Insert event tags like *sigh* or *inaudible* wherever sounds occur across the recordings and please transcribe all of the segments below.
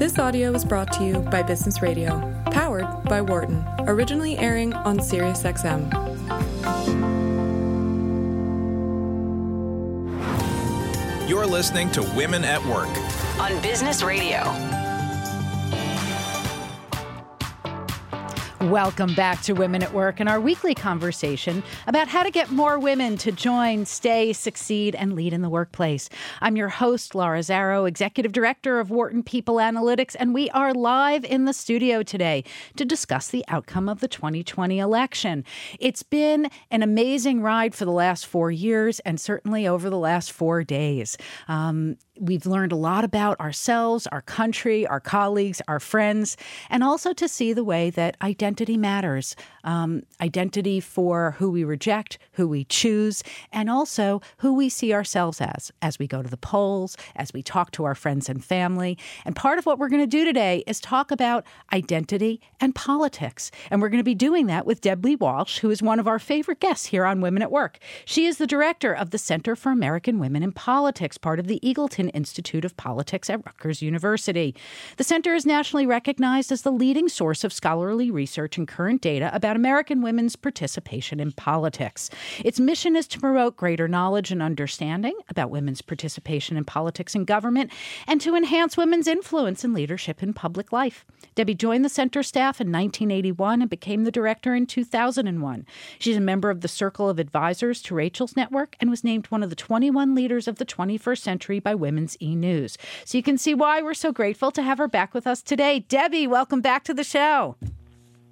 This audio was brought to you by Business Radio, powered by Wharton, originally airing on SiriusXM. You're listening to Women at Work on Business Radio. Welcome back to Women at Work and our weekly conversation about how to get more women to join, stay, succeed, and lead in the workplace. I'm your host, Laura Zarrow, Executive Director of Wharton People Analytics, and we are live in the studio today to discuss the outcome of the 2020 election. It's been an amazing ride for the last four years and certainly over the last four days. Um, we've learned a lot about ourselves, our country, our colleagues, our friends, and also to see the way that identity matters. Um, identity for who we reject, who we choose, and also who we see ourselves as as we go to the polls, as we talk to our friends and family. And part of what we're going to do today is talk about identity and politics. And we're going to be doing that with Debbie Walsh, who is one of our favorite guests here on Women at Work. She is the director of the Center for American Women in Politics, part of the Eagleton Institute of Politics at Rutgers University. The center is nationally recognized as the leading source of scholarly research and current data about American women's participation in politics. Its mission is to promote greater knowledge and understanding about women's participation in politics and government and to enhance women's influence and leadership in public life. Debbie joined the center staff in 1981 and became the director in 2001. She's a member of the Circle of Advisors to Rachel's Network and was named one of the 21 leaders of the 21st century by Women Women's E News. So you can see why we're so grateful to have her back with us today. Debbie, welcome back to the show.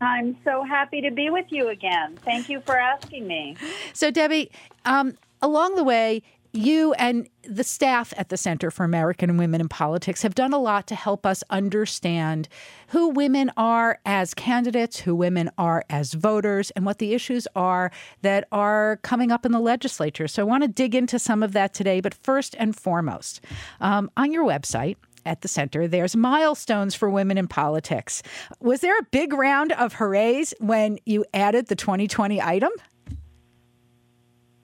I'm so happy to be with you again. Thank you for asking me. So, Debbie, um, along the way, you and the staff at the Center for American Women in Politics have done a lot to help us understand who women are as candidates, who women are as voters, and what the issues are that are coming up in the legislature. So I want to dig into some of that today. But first and foremost, um, on your website, at the center, there's milestones for women in politics. Was there a big round of hoorays when you added the 2020 item?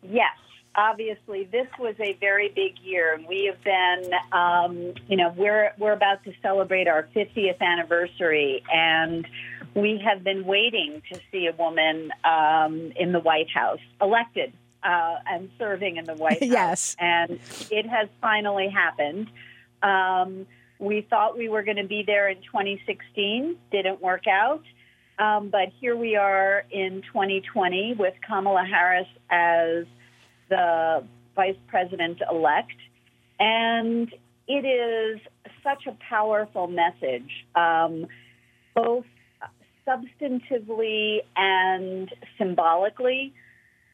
Yes obviously this was a very big year, and we have been, um, you know, we're we're about to celebrate our 50th anniversary, and we have been waiting to see a woman um, in the White House elected uh, and serving in the White *laughs* House. yes, and it has finally happened. Um, we thought we were going to be there in 2016, didn't work out. Um, but here we are in 2020 with Kamala Harris as the vice president elect. And it is such a powerful message, um, both substantively and symbolically.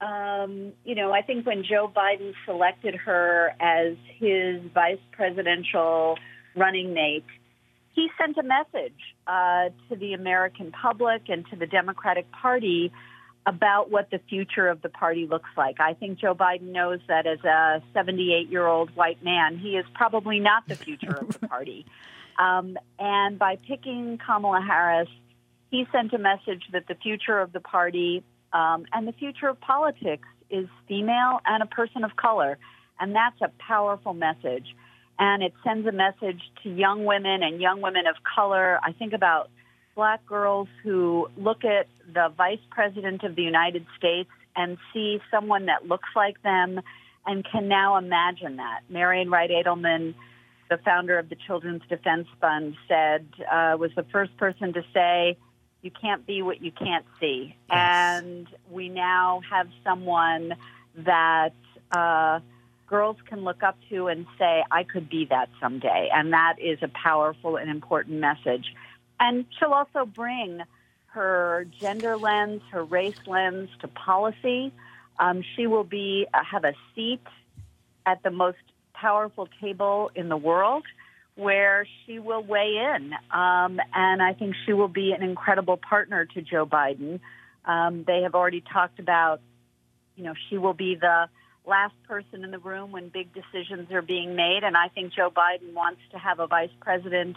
Um, you know, I think when Joe Biden selected her as his vice presidential running mate, he sent a message uh, to the American public and to the Democratic Party about what the future of the party looks like. I think Joe Biden knows that as a 78 year old white man, he is probably not the future of the *laughs* party. Um, and by picking Kamala Harris, he sent a message that the future of the party um, and the future of politics is female and a person of color. And that's a powerful message. And it sends a message to young women and young women of color. I think about black girls who look at the vice president of the United States and see someone that looks like them and can now imagine that. Marian Wright Edelman, the founder of the Children's Defense Fund, said, uh, was the first person to say, you can't be what you can't see. Yes. And we now have someone that uh, girls can look up to and say, I could be that someday. And that is a powerful and important message. And she'll also bring her gender lens, her race lens to policy. Um, she will be uh, have a seat at the most powerful table in the world where she will weigh in. Um, and I think she will be an incredible partner to Joe Biden. Um, they have already talked about, you know, she will be the last person in the room when big decisions are being made. And I think Joe Biden wants to have a vice president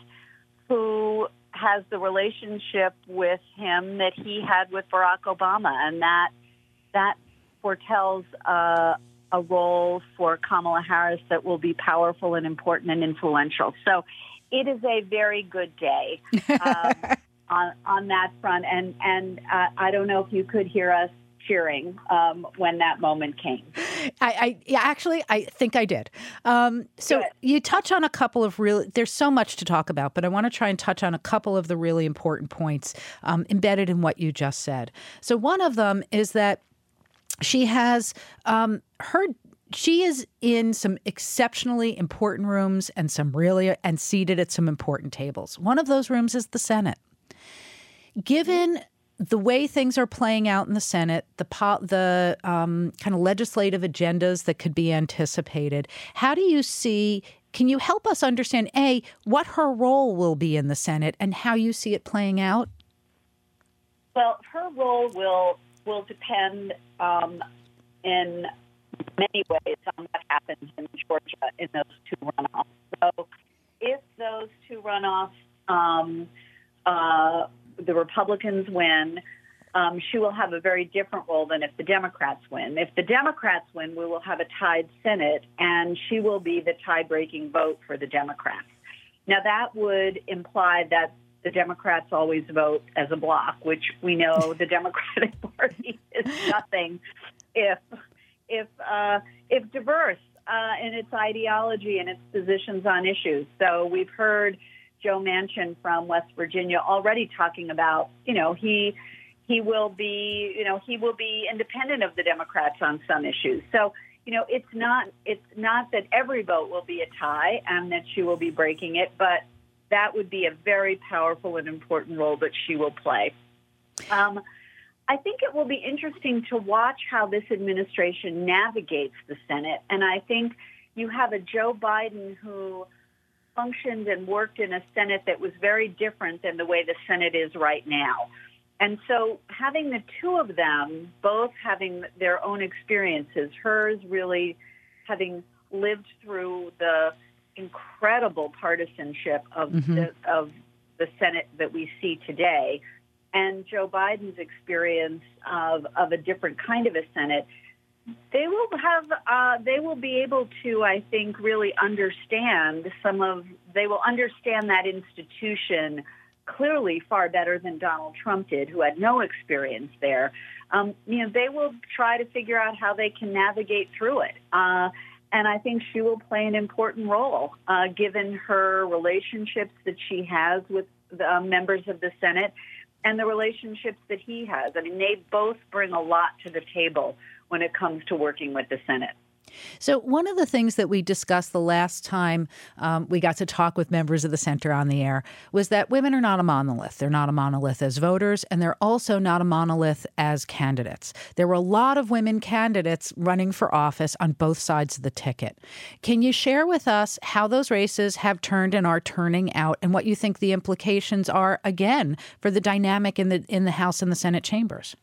who has the relationship with him that he had with Barack Obama, and that that foretells uh, a role for Kamala Harris that will be powerful and important and influential. So it is a very good day *laughs* um, on on that front, and and uh, I don't know if you could hear us cheering um, when that moment came. I, I yeah, actually, I think I did. Um, so Good. you touch on a couple of really. There's so much to talk about, but I want to try and touch on a couple of the really important points um, embedded in what you just said. So one of them is that she has um, her. She is in some exceptionally important rooms and some really and seated at some important tables. One of those rooms is the Senate. Given the way things are playing out in the Senate, the po- the um, kind of legislative agendas that could be anticipated, how do you see? Can you help us understand a what her role will be in the Senate and how you see it playing out? Well, her role will will depend um, in many ways on what happens in Georgia in those two runoffs. So, if those two runoffs, um, uh, the Republicans win, um, she will have a very different role than if the Democrats win. If the Democrats win, we will have a tied Senate, and she will be the tie-breaking vote for the Democrats. Now, that would imply that the Democrats always vote as a bloc, which we know *laughs* the Democratic Party is nothing if if uh, if diverse uh, in its ideology and its positions on issues. So we've heard Joe Manchin from West Virginia already talking about, you know, he he will be, you know, he will be independent of the Democrats on some issues. So you know, it's not it's not that every vote will be a tie and that she will be breaking it, but that would be a very powerful and important role that she will play. Um, I think it will be interesting to watch how this administration navigates the Senate, and I think you have a Joe Biden who functioned and worked in a Senate that was very different than the way the Senate is right now. And so having the two of them, both having their own experiences, hers really having lived through the incredible partisanship of Mhm. the of the Senate that we see today, and Joe Biden's experience of of a different kind of a Senate, they will have uh, they will be able to, I think, really understand some of they will understand that institution clearly far better than Donald Trump did, who had no experience there. Um, you know, they will try to figure out how they can navigate through it. Uh, and I think she will play an important role, uh, given her relationships that she has with the uh, members of the Senate and the relationships that he has. I mean, they both bring a lot to the table when it comes to working with the Senate. So, one of the things that we discussed the last time um, we got to talk with members of the center on the air was that women are not a monolith. They're not a monolith as voters, and they're also not a monolith as candidates. There were a lot of women candidates running for office on both sides of the ticket. Can you share with us how those races have turned and are turning out, and what you think the implications are again for the dynamic in the in the House and the Senate chambers?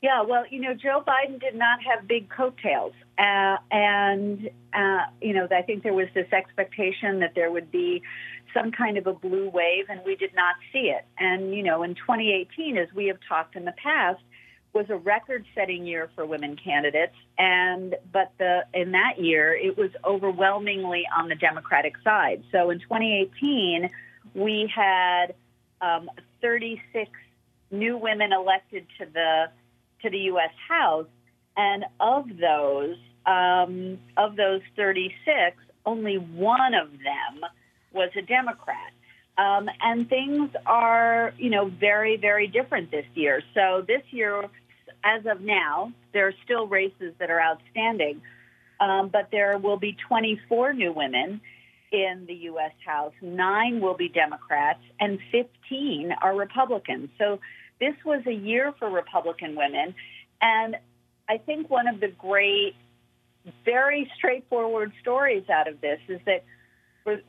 Yeah, well, you know, Joe Biden did not have big coattails. Uh, and, uh, you know, I think there was this expectation that there would be some kind of a blue wave, and we did not see it. And, you know, in 2018, as we have talked in the past, was a record-setting year for women candidates, and but the in that year it was overwhelmingly on the Democratic side. So in 2018, we had um, 36 new women elected to the to the U.S. House, and of those, um, of those 36, only one of them was a Democrat. Um, and things are, you know, very, very different this year. So this year, as of now, there are still races that are outstanding, um, but there will be 24 new women in the U.S. House. Nine will be Democrats, and 15 are Republicans. So this was a year for Republican women. And I think one of the great, very straightforward stories out of this is that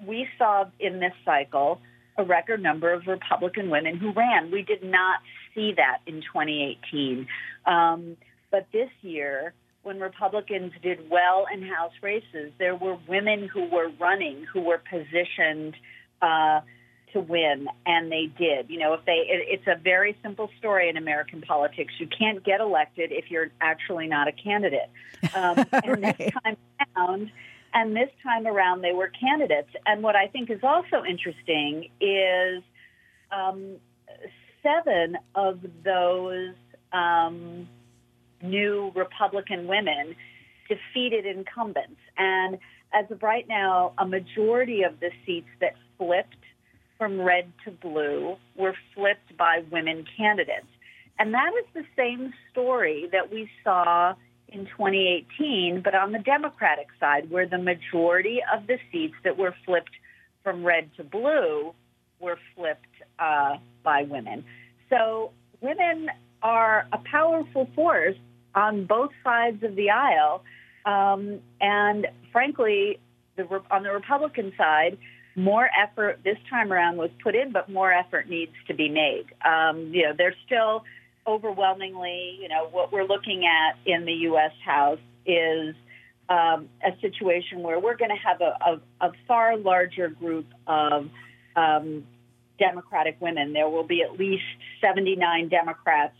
we saw in this cycle a record number of Republican women who ran. We did not see that in 2018. Um, but this year, when Republicans did well in House races, there were women who were running, who were positioned uh, to win, and they did. You know, if they, it, it's a very simple story in American politics. You can't get elected if you're actually not a candidate. Um, *laughs* and this time around, And this time around, they were candidates. And what I think is also interesting is um, seven of those um, new Republican women defeated incumbents. And as of right now, a majority of the seats that flipped from red to blue were flipped by women candidates. And that is the same story that we saw in 2018, but on the Democratic side, where the majority of the seats that were flipped from red to blue were flipped uh, by women. So women are a powerful force on both sides of the aisle. Um, and frankly, the, on the Republican side, more effort this time around was put in, but more effort needs to be made. Um, you know, there's still overwhelmingly, you know, what we're looking at in the U.S. House is um, a situation where we're going to have a, a, a, far larger group of um, Democratic women. There will be at least 79 Democrats.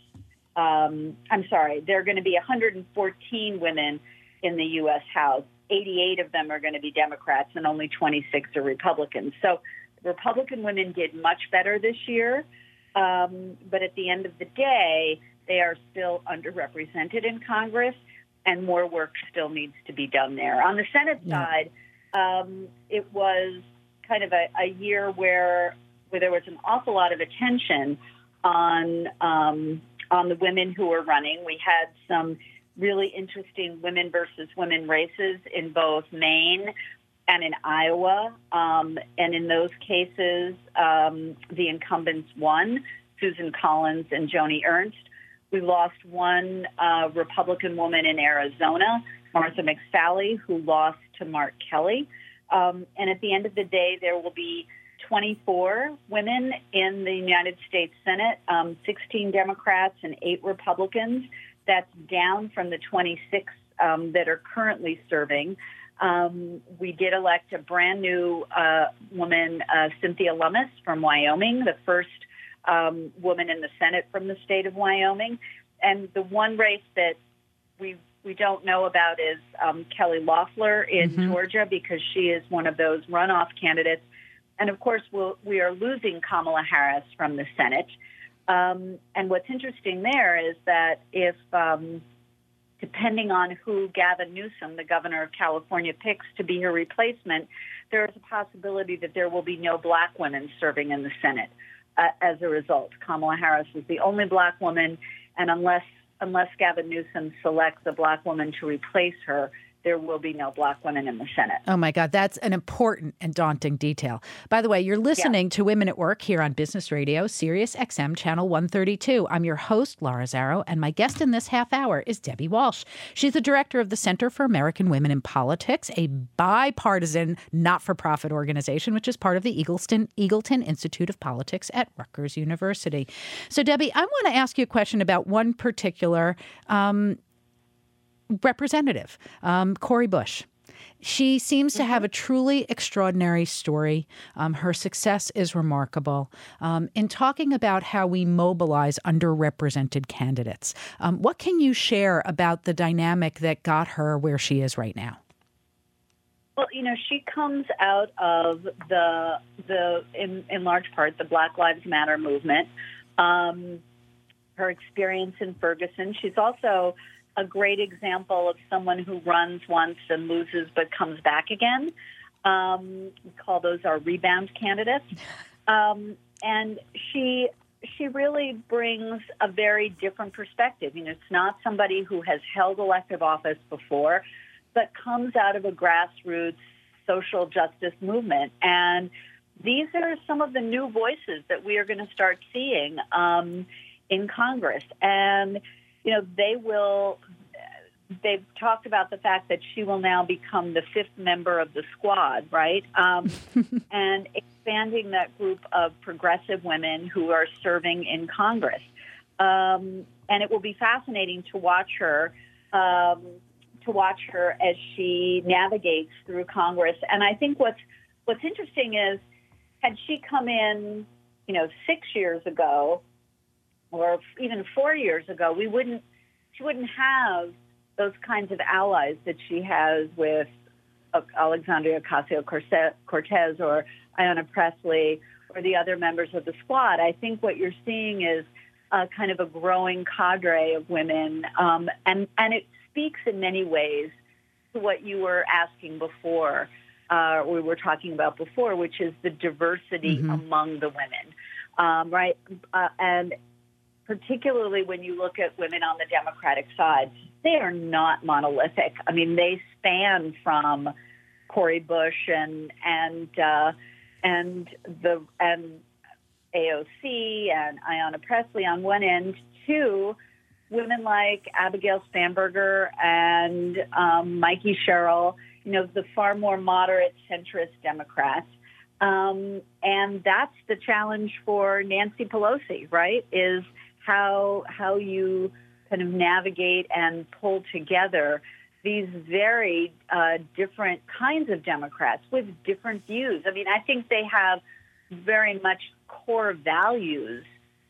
Um, I'm sorry, there are going to be 114 women in the U.S. House. 88 of them are going to be Democrats, and only 26 are Republicans. So Republican women did much better this year. Um, but at the end of the day, they are still underrepresented in Congress, and more work still needs to be done there. On the Senate yeah. side, um, it was kind of a, a year where where there was an awful lot of attention on um, on the women who were running. We had some really interesting women versus women races in both Maine and in Iowa. Um, and in those cases, um, the incumbents won, Susan Collins and Joni Ernst. We lost one uh, Republican woman in Arizona, Martha McSally, who lost to Mark Kelly. Um, and at the end of the day, there will be 24 women in the United States Senate, um, 16 Democrats and eight Republicans. That's down from the 26 um, that are currently serving. Um, we did elect a brand new uh, woman, uh, Cynthia Lummis from Wyoming, the first um, woman in the Senate from the state of Wyoming. And the one race that we we don't know about is um, Kelly Loeffler in mm-hmm. Georgia because she is one of those runoff candidates. And of course, we'll, we are losing Kamala Harris from the Senate. Um, and what's interesting there is that if um, depending on who Gavin Newsom, the governor of California, picks to be her replacement, there is a possibility that there will be no black women serving in the Senate uh, as a result. Kamala Harris is the only black woman, and unless unless Gavin Newsom selects a black woman to replace her, there will be no black women in the Senate. Oh my God, that's an important and daunting detail. By the way, you're listening yeah. to Women at Work here on Business Radio, Sirius XM Channel 132. I'm your host, Laura Zarrow, and my guest in this half hour is Debbie Walsh. She's the director of the Center for American Women in Politics, a bipartisan, not for profit organization, which is part of the Eagleton, Eagleton Institute of Politics at Rutgers University. So, Debbie, I want to ask you a question about one particular um, representative, um, Cori Bush. She seems to have a truly extraordinary story. Um, her success is remarkable. Um, in talking about how we mobilize underrepresented candidates, um, what can you share about the dynamic that got her where she is right now? Well, you know, she comes out of the the in, in large part the Black Lives Matter movement. Um, her experience in Ferguson. She's also a great example of someone who runs once and loses but comes back again. Um, we call those our rebound candidates. Um, and she she really brings a very different perspective. You know, it's not somebody who has held elective office before, but comes out of a grassroots social justice movement. And these are some of the new voices that we are going to start seeing um, in Congress. And you know, they will. They've talked about the fact that she will now become the fifth member of the squad, right? Um, *laughs* and expanding that group of progressive women who are serving in Congress. Um, and it will be fascinating to watch her um, to watch her as she navigates through Congress. And I think what's what's interesting is had she come in, you know, six years ago, or even four years ago, we wouldn't she wouldn't have those kinds of allies that she has with Alexandria Ocasio Cortez or Ayanna Pressley or the other members of the squad. I think what you're seeing is a kind of a growing cadre of women, um, and and it speaks in many ways to what you were asking before, uh, we were talking about before, which is the diversity mm-hmm. among the women, um, right? Uh, and particularly when you look at women on the Democratic side, they are not monolithic. I mean, they span from Cori Bush and and uh, and the and AOC and Ayanna Pressley on one end to women like Abigail Spanberger and um, Mikey Sherrill, you know, the far more moderate centrist Democrats. Um, and that's the challenge for Nancy Pelosi, right? Is how how you kind of navigate and pull together these very uh, different kinds of Democrats with different views. I mean, I think they have very much core values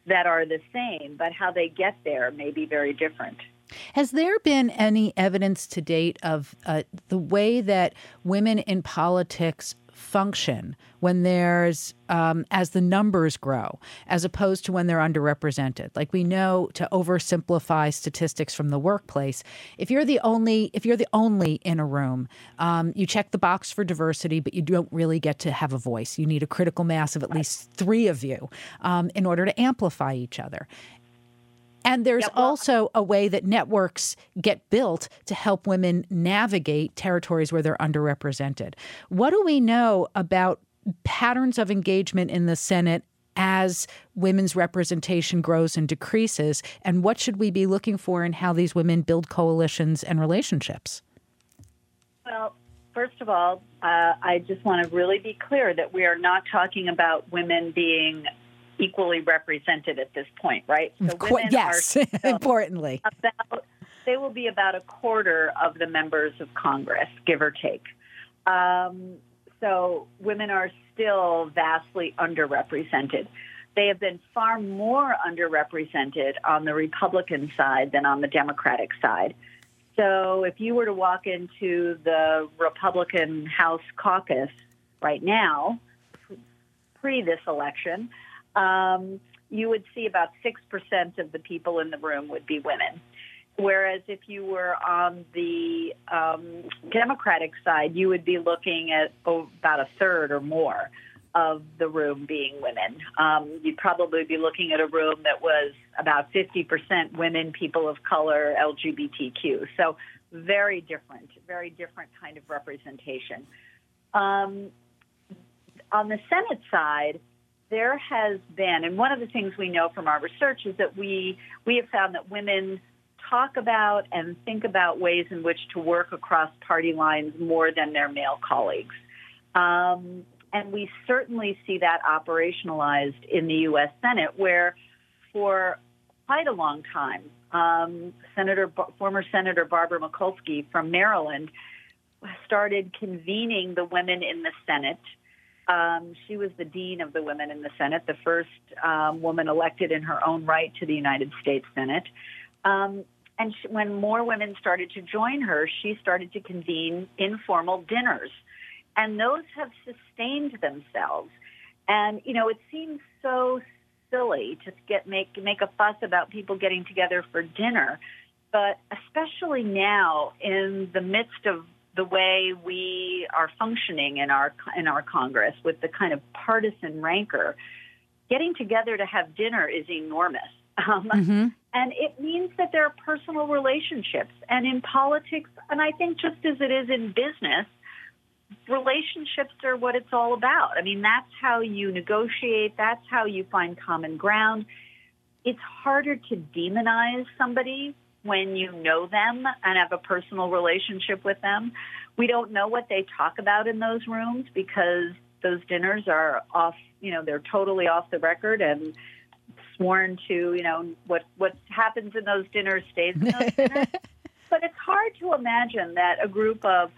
that are the same, but how they get there may be very different. Has there been any evidence to date of uh, the way that women in politics function when there's um, as the numbers grow as opposed to when they're underrepresented. Like we know to oversimplify statistics from the workplace if you're the only if you're the only in a room um, you check the box for diversity but you don't really get to have a voice. You need a critical mass of at least three of you um, in order to amplify each other and there's well, also a way that networks get built to help women navigate territories where they're underrepresented. What do we know about patterns of engagement in the Senate as women's representation grows and decreases? And what should we be looking for in how these women build coalitions and relationships? Well, first of all, uh, I just want to really be clear that we are not talking about women being equally represented at this point, right? So women yes, *laughs* are importantly. About, they will be about a quarter of the members of Congress, give or take. Um, so women are still vastly underrepresented. They have been far more underrepresented on the Republican side than on the Democratic side. So if you were to walk into the Republican House caucus right now, pre this election, um, you would see about 6% of the people in the room would be women. Whereas if you were on the um, Democratic side, you would be looking at about a third or more of the room being women. Um, you'd probably be looking at a room that was about 50% women, people of color, LGBTQ. So very different, very different kind of representation. Um, on the Senate side, there has been, and one of the things we know from our research is that we we have found that women talk about and think about ways in which to work across party lines more than their male colleagues. Um, and we certainly see that operationalized in the U.S. Senate, where for quite a long time, um, Senator, former Senator Barbara Mikulski from Maryland started convening the women in the Senate um, she was the dean of the women in the Senate, the first um, woman elected in her own right to the United States Senate. Um, and she, when more women started to join her, she started to convene informal dinners. And those have sustained themselves. And, you know, it seems so silly to get make make a fuss about people getting together for dinner, but especially now in the midst of the way we are functioning in our in our Congress with the kind of partisan rancor, getting together to have dinner is enormous. Um, mm-hmm. And it means that there are personal relationships. And in politics, and I think just as it is in business, relationships are what it's all about. I mean, that's how you negotiate, that's how you find common ground. It's harder to demonize somebody when you know them and have a personal relationship with them. We don't know what they talk about in those rooms because those dinners are off, you know, they're totally off the record and sworn to, you know, what what happens in those dinners stays in those dinners. *laughs* But it's hard to imagine that a group of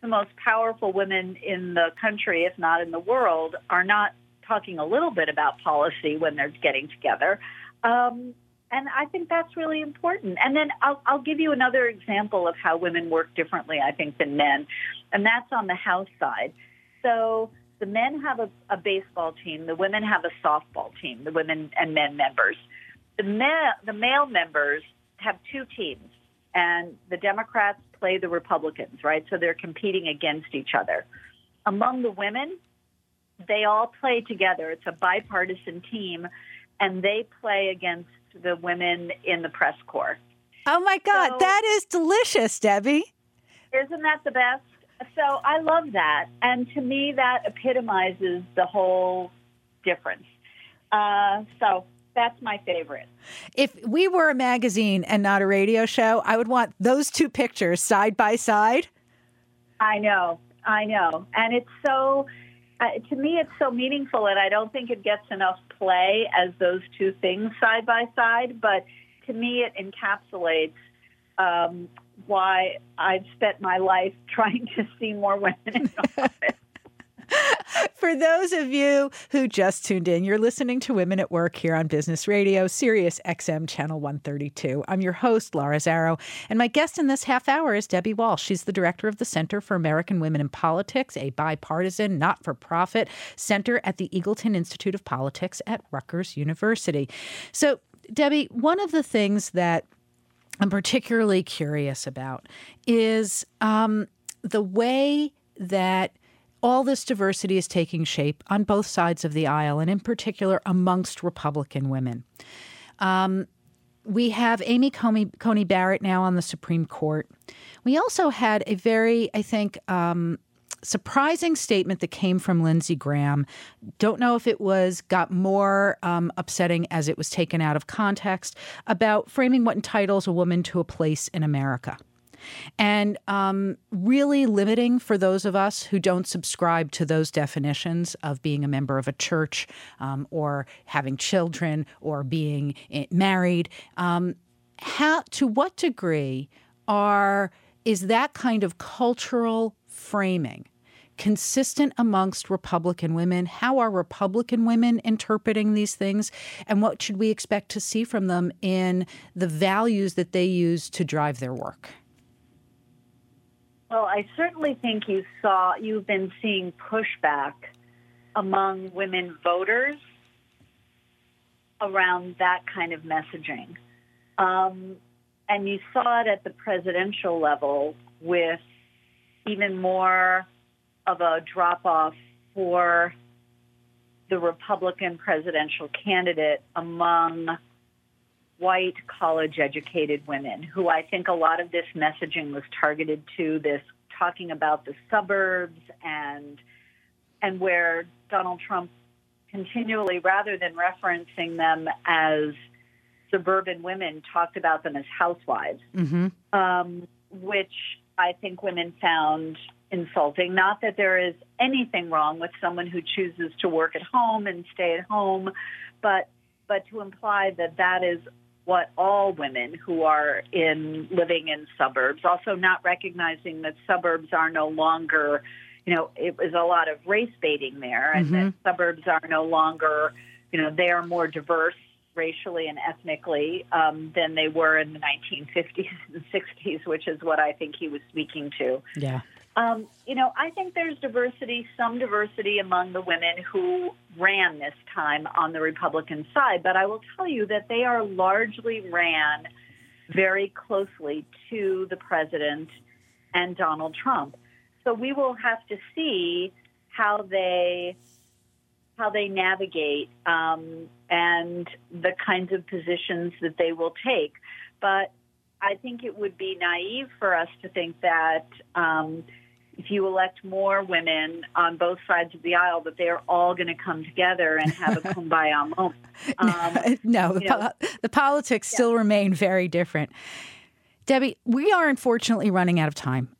the most powerful women in the country, if not in the world, are not talking a little bit about policy when they're getting together. Um, and I think that's really important. And then I'll, I'll give you another example of how women work differently, I think, than men. and that's on the House side. So the men have a, a baseball team, the women have a softball team, the women and men members. The, ma- the male members have two teams, and the Democrats play the Republicans, right? So they're competing against each other. Among the women, they all play together. It's a bipartisan team, and they play against the women in the press corps. Oh my God, So- that is delicious, Debbie. Isn't that the best? So I love that. And to me, that epitomizes the whole difference. Uh, so that's my favorite. If we were a magazine and not a radio show, I would want those two pictures side by side. I know, I know. And it's so, uh, to me, it's so meaningful, and I don't think it gets enough play as those two things side by side. But to me, it encapsulates um, why I've spent my life *laughs* trying to see more women in office. *laughs* For those of you who just tuned in, you're listening to Women at Work here on Business Radio, Sirius XM Channel 132. I'm your host, Laura Zarrow, and my guest in this half hour is Debbie Walsh. She's the director of the Center for American Women in Politics, a bipartisan, not for profit center at the Eagleton Institute of Politics at Rutgers University. So, Debbie, one of the things that I'm particularly curious about is um, the way that all this diversity is taking shape on both sides of the aisle, and in particular amongst Republican women. Um, we have Amy Coney, Coney Barrett now on the Supreme Court. We also had a very, I think, um, surprising statement that came from Lindsey Graham. Don't know if it was got more um, upsetting as it was taken out of context about framing what entitles a woman to a place in America. And um, really limiting for those of us who don't subscribe to those definitions of being a member of a church um, or having children or being eh, married. Um, how, to what degree are is that kind of cultural framing consistent amongst Republican women? How are Republican women interpreting these things? And what should we expect to see from them in the values that they use to drive their work? Well, I certainly think you saw you've been seeing pushback among women voters around that kind of messaging. Um, and you saw it at the presidential level with even more of a drop off for the Republican presidential candidate among white college educated women who I think a lot of this messaging was targeted to this talking about the suburbs and and where Donald Trump continually rather than referencing them as suburban women talked about them as housewives Mm-hmm. um, which I think women found insulting. Not that there is anything wrong with someone who chooses to work at home and stay at home, but but to imply that that is what all women who are in living in suburbs, also not recognizing that suburbs are no longer, you know, it was a lot of race baiting there, and that suburbs are no longer, you know, they are more diverse racially and ethnically um, than they were in the 1950s and 60s, which is what I think he was speaking to. Yeah. Um, you know, I think there's diversity, some diversity among the women who ran this time on the Republican side, but I will tell you that they are largely ran very closely to the president and Donald Trump. So we will have to see how they how they navigate um, and the kinds of positions that they will take. But I think it would be naive for us to think that um, if you elect more women on both sides of the aisle, that they're all going to come together and have a *laughs* kumbaya moment. *laughs* Um, no, the, po- the politics still remain very different. Debbie, we are unfortunately running out of time.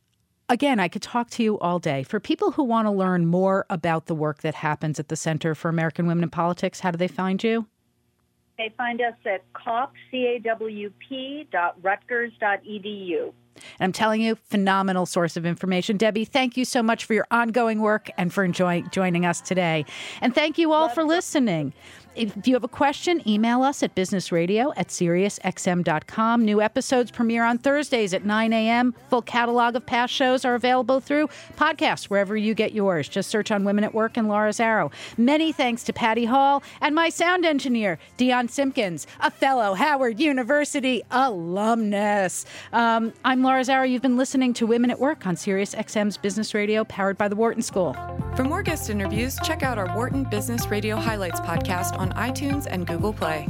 Again, I could talk to you all day. For people who want to learn more about the work that happens at the Center for American Women in Politics, how do they find you? they find us at CAWP, C-A-W-P dot Rutgers dot edu. And I'm telling you, phenomenal source of information. Debbie, thank you so much for your ongoing work and for enjoying joining us today. And thank you all for listening. If you have a question, email us at businessradio at SiriusXM.com. New episodes premiere on Thursdays at 9 a.m. Full catalog of past shows are available through podcasts wherever you get yours. Just search on Women at Work and Laura Zarrow. Many thanks to Patty Hall and my sound engineer, Dion Simpkins, a fellow Howard University alumnus. Um, I'm Laura Zarrow. You've been listening to Women at Work on SiriusXM's Business Radio, powered by the Wharton School. For more guest interviews, check out our Wharton Business Radio Highlights podcast on iTunes and Google Play.